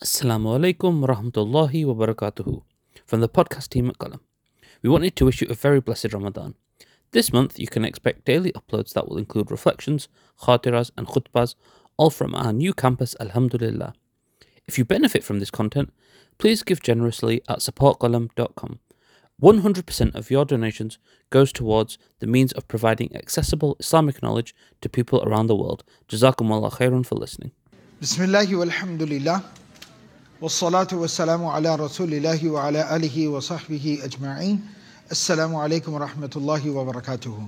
Assalamu alaikum rahmatullahi wa barakatuhu from the podcast team at Qalam. We wanted to wish you a very blessed Ramadan. This month, you can expect daily uploads that will include reflections, khatiras, and khutbas, all from our new campus, Alhamdulillah. If you benefit from this content, please give generously at supportqalam.com. 100% of your donations goes towards the means of providing accessible Islamic knowledge to people around the world. Jazakumullah khairun for listening. Bismillah alhamdulillah. والصلاة والسلام على رسول الله وعلى آله وصحبه أجمعين السلام عليكم ورحمة الله وبركاته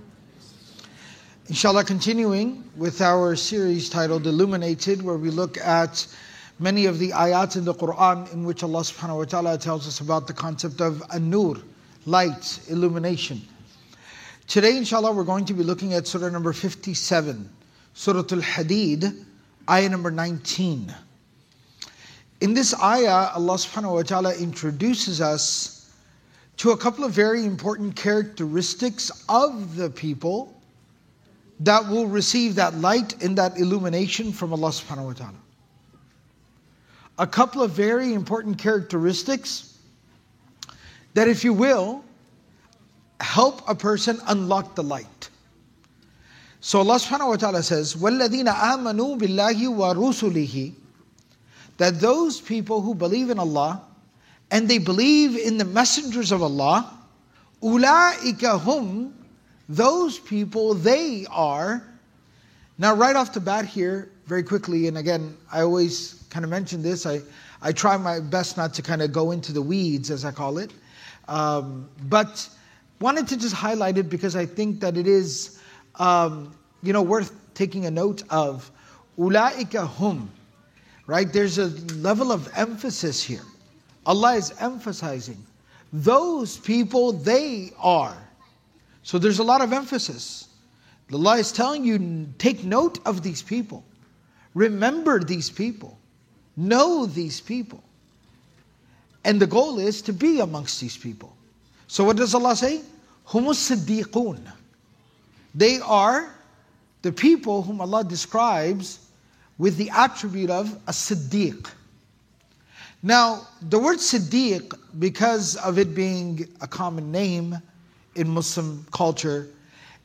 Inshallah continuing with our series titled Illuminated where we look at many of the ayats in the Quran in which Allah subhanahu wa ta'ala tells us about the concept of an-nur, light, illumination. Today inshallah we're going to be looking at surah number 57, Surah Al-Hadid, ayah number 19. In this ayah, Allah subhanahu wa ta'ala introduces us to a couple of very important characteristics of the people that will receive that light and that illumination from Allah subhanahu wa ta'ala. A couple of very important characteristics that, if you will, help a person unlock the light. So Allah subhanahu wa ta'ala says, وَالَّذِينَ آمَنُوا بِاللَّهِ وَرُسُلِهِ that those people who believe in Allah and they believe in the messengers of Allah, ulaika hum, those people, they are. Now, right off the bat here, very quickly, and again, I always kind of mention this. I, I try my best not to kind of go into the weeds, as I call it. Um, but wanted to just highlight it because I think that it is, um, you know, worth taking a note of. Ulaika hum right? There's a level of emphasis here. Allah is emphasizing those people, they are. So there's a lot of emphasis. Allah is telling you, take note of these people. Remember these people. Know these people. And the goal is to be amongst these people. So what does Allah say? Humus. They are the people whom Allah describes with the attribute of a Siddiq. Now, the word Siddiq, because of it being a common name in Muslim culture,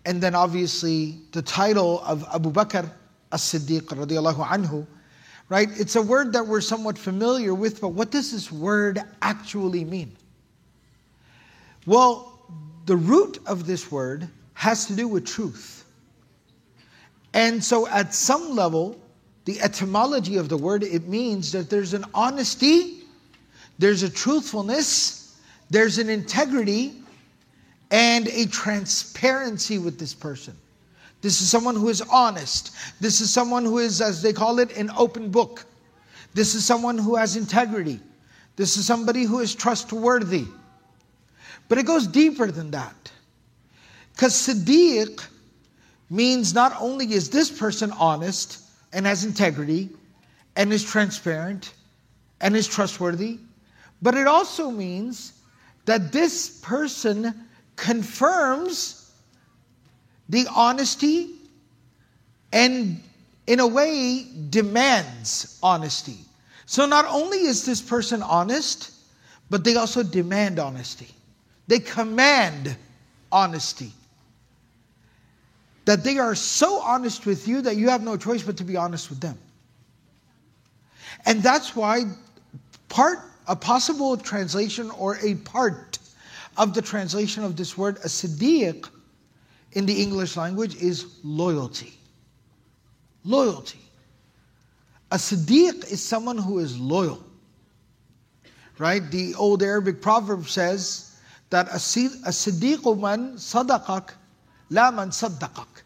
and then obviously the title of Abu Bakr as-Siddiq radiallahu anhu, right? It's a word that we're somewhat familiar with, but what does this word actually mean? Well, the root of this word has to do with truth. And so at some level, the etymology of the word, it means that there's an honesty, there's a truthfulness, there's an integrity, and a transparency with this person. This is someone who is honest. This is someone who is, as they call it, an open book. This is someone who has integrity. This is somebody who is trustworthy. But it goes deeper than that. Because Siddiq means not only is this person honest, and has integrity and is transparent and is trustworthy, but it also means that this person confirms the honesty and, in a way, demands honesty. So, not only is this person honest, but they also demand honesty. They command honesty that they are so honest with you that you have no choice but to be honest with them. And that's why part, a possible translation or a part of the translation of this word, a siddiq, in the English language is loyalty. Loyalty. A siddiq is someone who is loyal. Right? The old Arabic proverb says that a siddiq man sadaqak La man saddaqak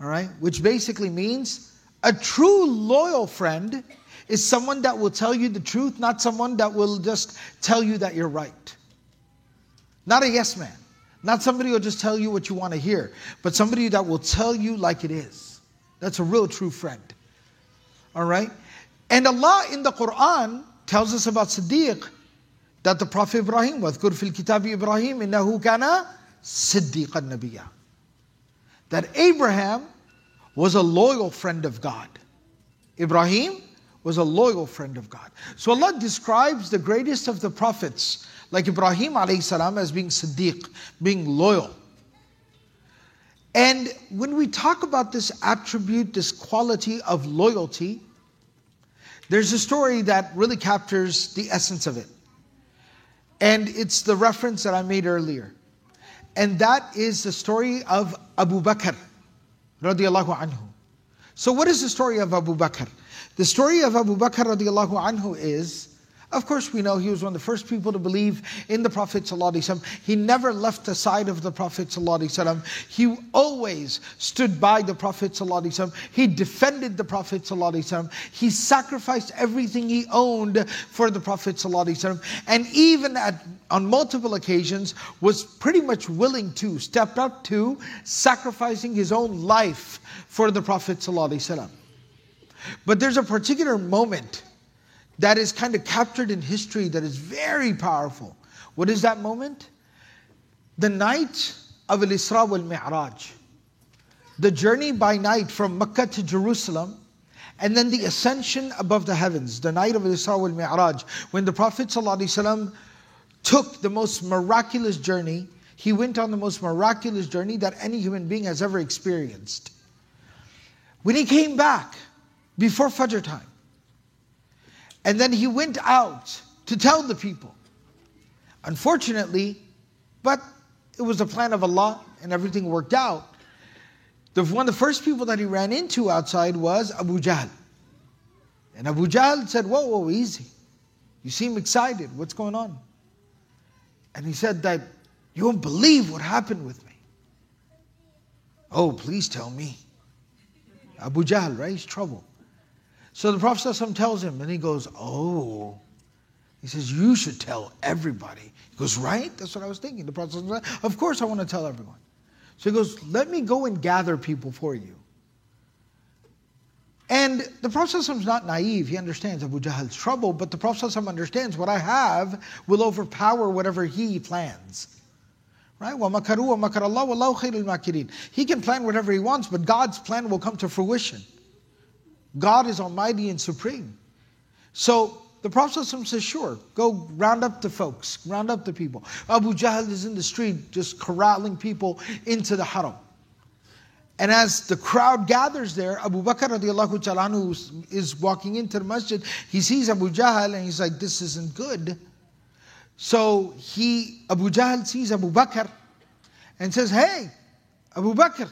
All right? Which basically means a true loyal friend is someone that will tell you the truth, not someone that will just tell you that you're right. Not a yes man. Not somebody who will just tell you what you want to hear, but somebody that will tell you like it is. That's a real true friend. All right? And Allah in the Quran tells us about Siddiq that the Prophet Ibrahim, وَذْكُرْ فِي الْكِتَابِ إِبْرَاهِيمَ إِنَّهُ كَانَ Siddiq al that Abraham was a loyal friend of God. Ibrahim was a loyal friend of God. So Allah describes the greatest of the prophets, like Ibrahim alayhi salam, as being Siddiq, being loyal. And when we talk about this attribute, this quality of loyalty, there's a story that really captures the essence of it. And it's the reference that I made earlier. And that is the story of Abu Bakr, radiallahu anhu. So, what is the story of Abu Bakr? The story of Abu Bakr radiallahu anhu is of course, we know he was one of the first people to believe in the Prophet. ﷺ. He never left the side of the Prophet. ﷺ. He always stood by the Prophet. ﷺ. He defended the Prophet. ﷺ. He sacrificed everything he owned for the Prophet. ﷺ. And even at, on multiple occasions, was pretty much willing to, step up to sacrificing his own life for the Prophet. ﷺ. But there's a particular moment that is kind of captured in history that is very powerful. What is that moment? The night of Al Isra wal Mi'raj. The journey by night from Mecca to Jerusalem, and then the ascension above the heavens, the night of Al Isra wal Mi'raj, when the Prophet ﷺ took the most miraculous journey. He went on the most miraculous journey that any human being has ever experienced. When he came back before Fajr time, and then he went out to tell the people. Unfortunately, but it was the plan of Allah and everything worked out. The, one of the first people that he ran into outside was Abu Jahl. And Abu Jahl said, Whoa, whoa, easy. You seem excited. What's going on? And he said that you won't believe what happened with me. Oh, please tell me. Abu Jahl, right? He's trouble. So the Prophet tells him, and he goes, Oh. He says, You should tell everybody. He goes, Right? That's what I was thinking. The Prophet says, Of course I want to tell everyone. So he goes, Let me go and gather people for you. And the Prophet is not naive. He understands Abu Jahl's trouble, but the Prophet understands what I have will overpower whatever he plans. Right? He can plan whatever he wants, but God's plan will come to fruition. God is almighty and supreme. So the Prophet says, sure, go round up the folks, round up the people. Abu Jahl is in the street just corralling people into the haram. And as the crowd gathers there, Abu Bakr radiallahu anhu is walking into the masjid. He sees Abu Jahl and he's like, this isn't good. So he, Abu Jahl sees Abu Bakr and says, hey, Abu Bakr,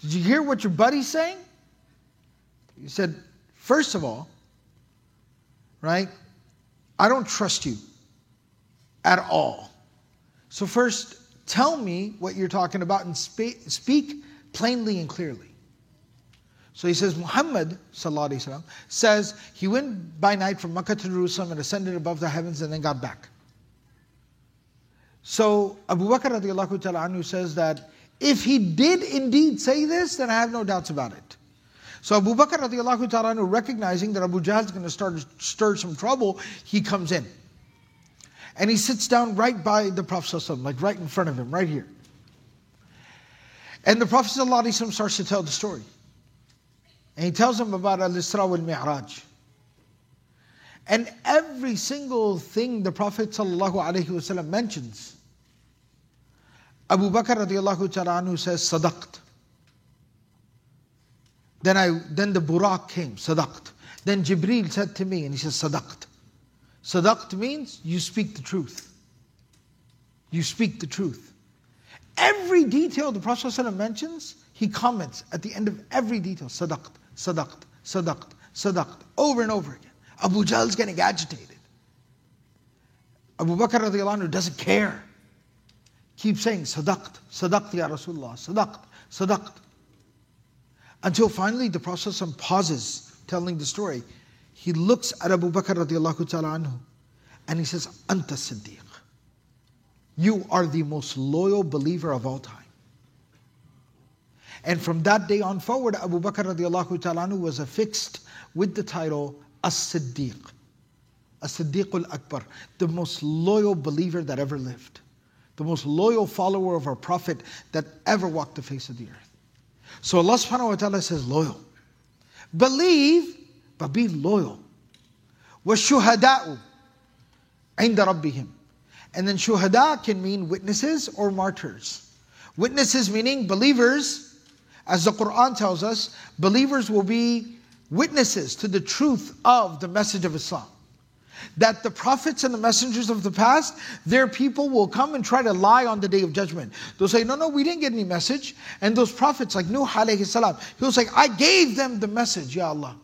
did you hear what your buddy's saying? He said, First of all, right, I don't trust you at all. So, first, tell me what you're talking about and speak, speak plainly and clearly. So he says, Muhammad وسلم, says he went by night from Makkah to Jerusalem and ascended above the heavens and then got back. So Abu Bakr radiallahu ta'ala anhu says that if he did indeed say this, then I have no doubts about it. So Abu Bakr radiallahu ta'ala recognizing that Abu Jahl is going to start stir some trouble, he comes in. And he sits down right by the Prophet like right in front of him, right here. And the Prophet starts to tell the story. And he tells him about Al-Isra wal-Mi'raj. And every single thing the Prophet mentions, Abu Bakr radiallahu ta'ala says, Sadaqt. Then I then the Buraq came, Sadaqt. Then Jibril said to me, and he says, Sadaqt. Sadaqt means you speak the truth. You speak the truth. Every detail the Prophet ﷺ mentions, he comments at the end of every detail, Sadaqt, Sadaqt, Sadaqt, Sadaqt, over and over again. Abu Jahl is getting agitated. Abu Bakr radiallahu doesn't care. Keep saying, Sadaqt, Sadaqt ya Rasulullah, Sadaqt, Sadaqt. Until finally the Prophet pauses telling the story. He looks at Abu Bakr radiallahu ta'ala anhu and he says, Anta Siddiq. You are the most loyal believer of all time. And from that day on forward, Abu Bakr radiallahu ta'ala anhu was affixed with the title As-Siddiq. As-Siddiq al-Akbar, the most loyal believer that ever lived. The most loyal follower of our Prophet that ever walked the face of the earth. So Allah subhanahu wa ta'ala says, loyal. Believe, but be loyal. وَالشُّهَدَاءُ عِنْدَ رَبِّهِمْ And then shuhada can mean witnesses or martyrs. Witnesses meaning believers, as the Quran tells us, believers will be witnesses to the truth of the message of Islam. That the prophets and the messengers of the past, their people will come and try to lie on the day of judgment. They'll say, No, no, we didn't get any message. And those prophets, like Nuh alayhi salam, he'll say, I gave them the message, Ya Allah.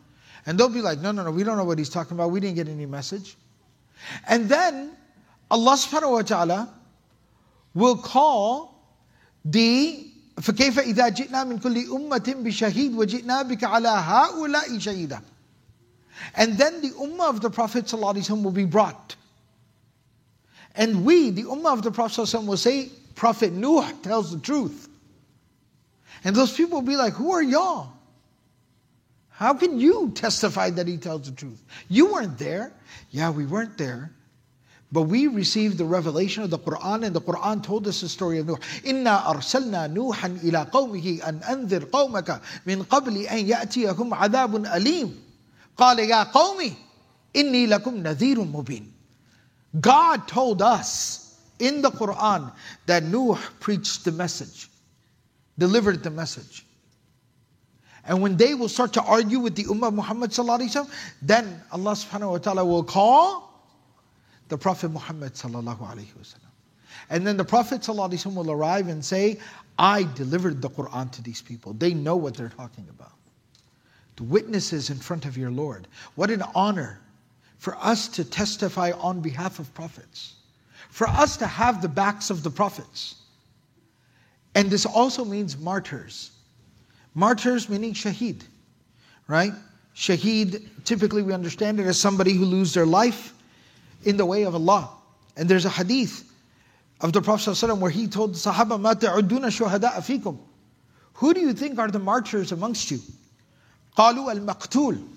And they'll be like, No, no, no, we don't know what he's talking about. We didn't get any message. And then Allah subhanahu wa ta'ala will call the فكيف إذا جئنا من كل أمة بشهيد وجئنا بك على هؤلاء شهيدا and then the ummah of the Prophet ﷺ will be brought. And we, the ummah of the Prophet ﷺ will say, Prophet Nuh tells the truth. And those people will be like, who are y'all? How can you testify that he tells the truth? You weren't there. Yeah, we weren't there. But we received the revelation of the Quran, and the Quran told us the story of Nuh. Inna arsalna Nuhan ila qawmihi an anzir qawmaka min qabli an ya'tiyahum adabun alim. قال يا قومي إني لكم نذير مبين. God told us in the Quran that Nuh preached the message, delivered the message. And when they will start to argue with the Ummah of Muhammad, then Allah subhanahu wa ta'ala will call the Prophet Muhammad sallallahu alaihi wasallam. And then the Prophet sallallahu will arrive and say, I delivered the Quran to these people. They know what they're talking about. the witnesses in front of your Lord. What an honor for us to testify on behalf of prophets, for us to have the backs of the prophets. And this also means martyrs. Martyrs meaning shaheed, right? Shaheed, typically we understand it as somebody who loses their life in the way of Allah. And there's a hadith of the Prophet ﷺ where he told the Sahaba, Mata shuhada afikum. Who do you think are the martyrs amongst you? قَالُوا الْمَقْتُولُ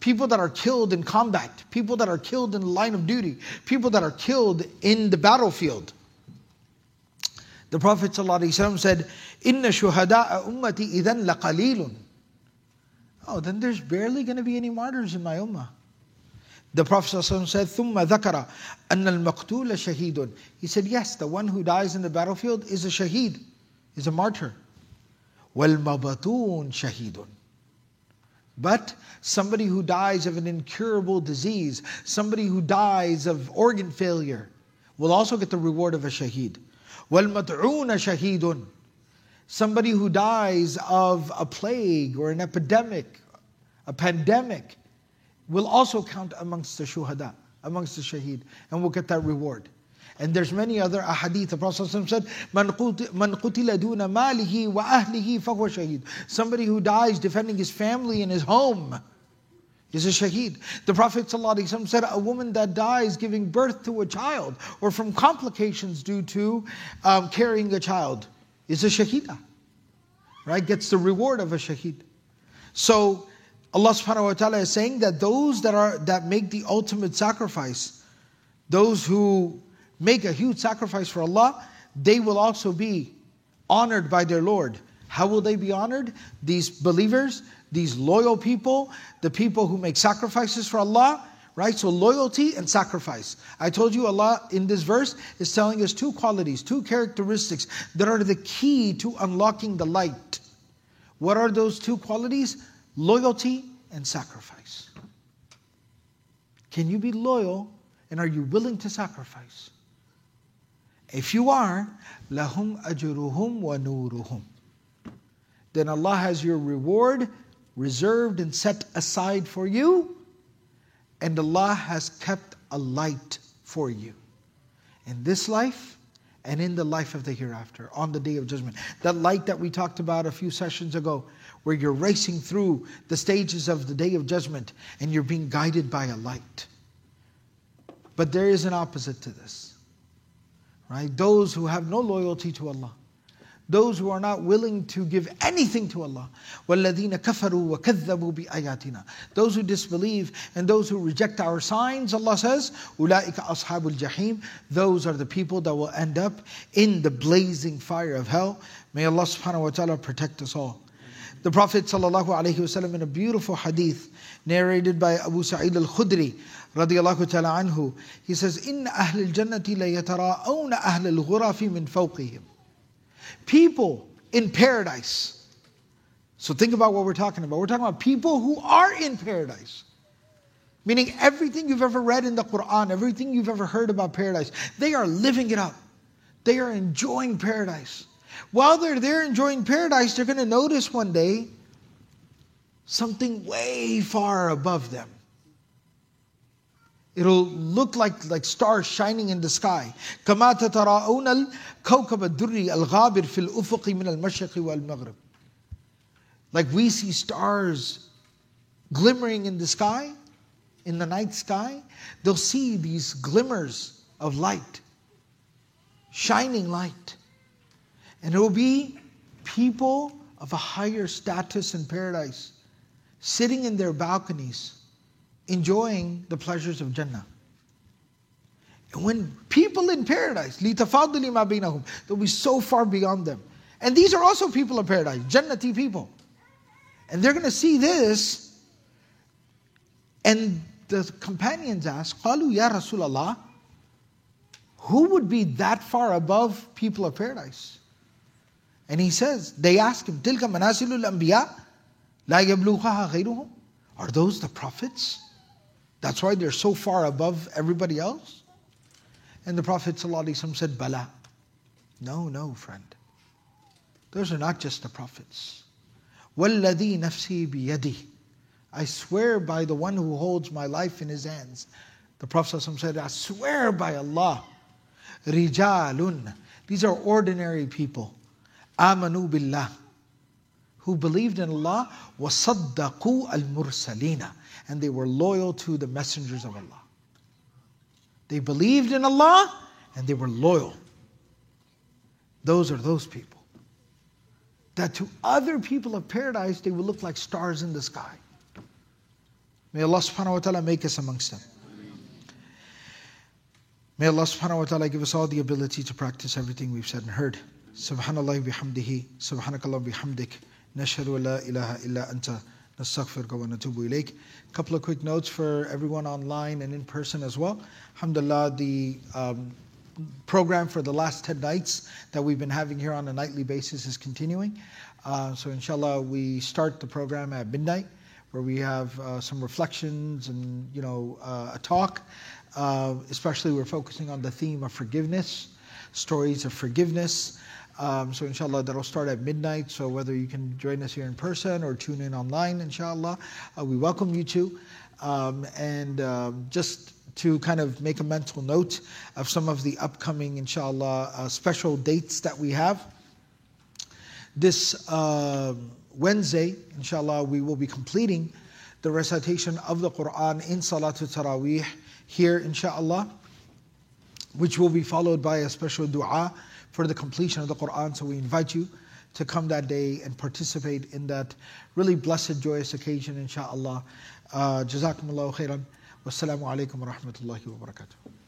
People that are killed in combat, people that are killed in the line of duty, people that are killed in the battlefield. The Prophet ﷺ said, إِنَّ شُهَدَاءَ أُمَّتِي إِذَنْ لَقَلِيلٌ Oh, then there's barely going to be any martyrs in my ummah. The Prophet ﷺ said, ثُمَّ ذَكَرَ أَنَّ الْمَقْتُولَ شَهِيدٌ He said, yes, the one who dies in the battlefield is a shaheed, is a martyr. وَالْمَبَتُونَ شَهِيدٌ But somebody who dies of an incurable disease, somebody who dies of organ failure, will also get the reward of a shaheed. وَالْمَدْعُونَ شَهِيدٌ Somebody who dies of a plague or an epidemic, a pandemic, will also count amongst the shuhada, amongst the shaheed, and will get that reward. And there's many other ahadith. The Prophet said, "Man qutila duna malihi wa ahlihi fahuwa shaheed." Somebody who dies defending his family and his home is a shaheed. The Prophet said, "A woman that dies giving birth to a child or from complications due to um, carrying a child is a shaheeda." Right? Gets the reward of a shaheed. So Allah subhanahu wa ta'ala is saying that those that are that make the ultimate sacrifice, those who make a huge sacrifice for Allah, they will also be honored by their Lord. How will they be honored? These believers, these loyal people, the people who make sacrifices for Allah, right? So loyalty and sacrifice. I told you Allah in this verse is telling us two qualities, two characteristics that are the key to unlocking the light. What are those two qualities? loyalty and sacrifice. Can you be loyal and are you willing to sacrifice? If you are, lahum ajruhum wa nuruhum. Then Allah has your reward reserved and set aside for you, and Allah has kept a light for you in this life and in the life of the hereafter, on the day of judgment. That light that we talked about a few sessions ago, where you're racing through the stages of the day of judgment and you're being guided by a light. But there is an opposite to this Right? Those who have no loyalty to Allah. Those who are not willing to give anything to Allah. وَالَّذِينَ كَفَرُوا وَكَذَّبُوا بِآيَاتِنَا Those who disbelieve and those who reject our signs, Allah says, أُولَٰئِكَ أَصْحَابُ الْجَحِيمِ Those are the people that will end up in the blazing fire of hell. May Allah subhanahu wa ta'ala protect us all. The Prophet ﷺ in a beautiful hadith narrated by Abu Sa'id al-Khudri radiallahu ta'ala anhu, he says, إِنَّ أَهْلِ الْجَنَّةِ لَيَتَرَاءَوْنَ أَهْلَ الْغُرَفِ مِنْ فَوْقِهِمْ People in paradise. So think about what we're talking about. We're talking about people who are in paradise. Meaning everything you've ever read in the Quran, everything you've ever heard about paradise, they are living it up. They are enjoying paradise. While they're there enjoying paradise, they're going to notice one day something way far above them. It'll look like, like stars shining in the sky. كما تتراءون الكوكب الدري الغابر في الأفق من المشرق والمغرب. Like we see stars glimmering in the sky, in the night sky, they'll see these glimmers of light, shining light. And it will be people of a higher status in paradise, sitting in their balconies, enjoying the pleasures of Jannah. And when people in paradise, they'll be so far beyond them. And these are also people of paradise, Jannati people. And they're going to see this. And the companions ask, قالوا يا رسول الله, who would be that far above people of paradise? And he says, they ask him, تِلْكَ مَنَاسِلُ الْأَنْبِيَاءِ لَا يَبْلُغَهَا غَيْرُهُمْ Are those the prophets? That's why they're so far above everybody else? And the Prophet ﷺ said, Bala. No, no, friend. Those are not just the prophets. وَالَّذِي نَفْسِي بِيَدِهِ I swear by the one who holds my life in his hands. The Prophet ﷺ said, I swear by Allah. Rijalun. These are ordinary people amanu billah, who believed in Allah, wasaddaqu al-mursalina, and they were loyal to the messengers of Allah. They believed in Allah and they were loyal. Those are those people. That to other people of paradise, they will look like stars in the sky. May Allah subhanahu wa ta'ala make us amongst them. May Allah subhanahu wa ta'ala give us all the ability to practice everything we've said and heard. Subhanallah bihamdihi, subhanakallah bihamdik, nashhadu la ilaha illa anta, nastaghfiruka wa natubu ilayk. Couple of quick notes for everyone online and in person as well. Alhamdulillah, the um, program for the last 10 nights that we've been having here on a nightly basis is continuing. Uh, so, inshallah, we start the program at midnight where we have uh, some reflections and, you know, uh, a talk. Uh, especially, we're focusing on the theme of forgiveness, stories of forgiveness um, so inshallah that'll start at midnight. So whether you can join us here in person or tune in online, inshallah, uh, we welcome you to. Um, and um, just to kind of make a mental note of some of the upcoming, inshallah, uh, special dates that we have. This uh, Wednesday, inshallah, we will be completing the recitation of the Quran in Salatul Taraweeh here, inshallah, which will be followed by a special dua for the completion of the Quran. So we invite you to come that day and participate in that really blessed, joyous occasion, inshaAllah. Uh, Jazakumullahu khairan. Wassalamu alaikum wa rahmatullahi wa barakatuh.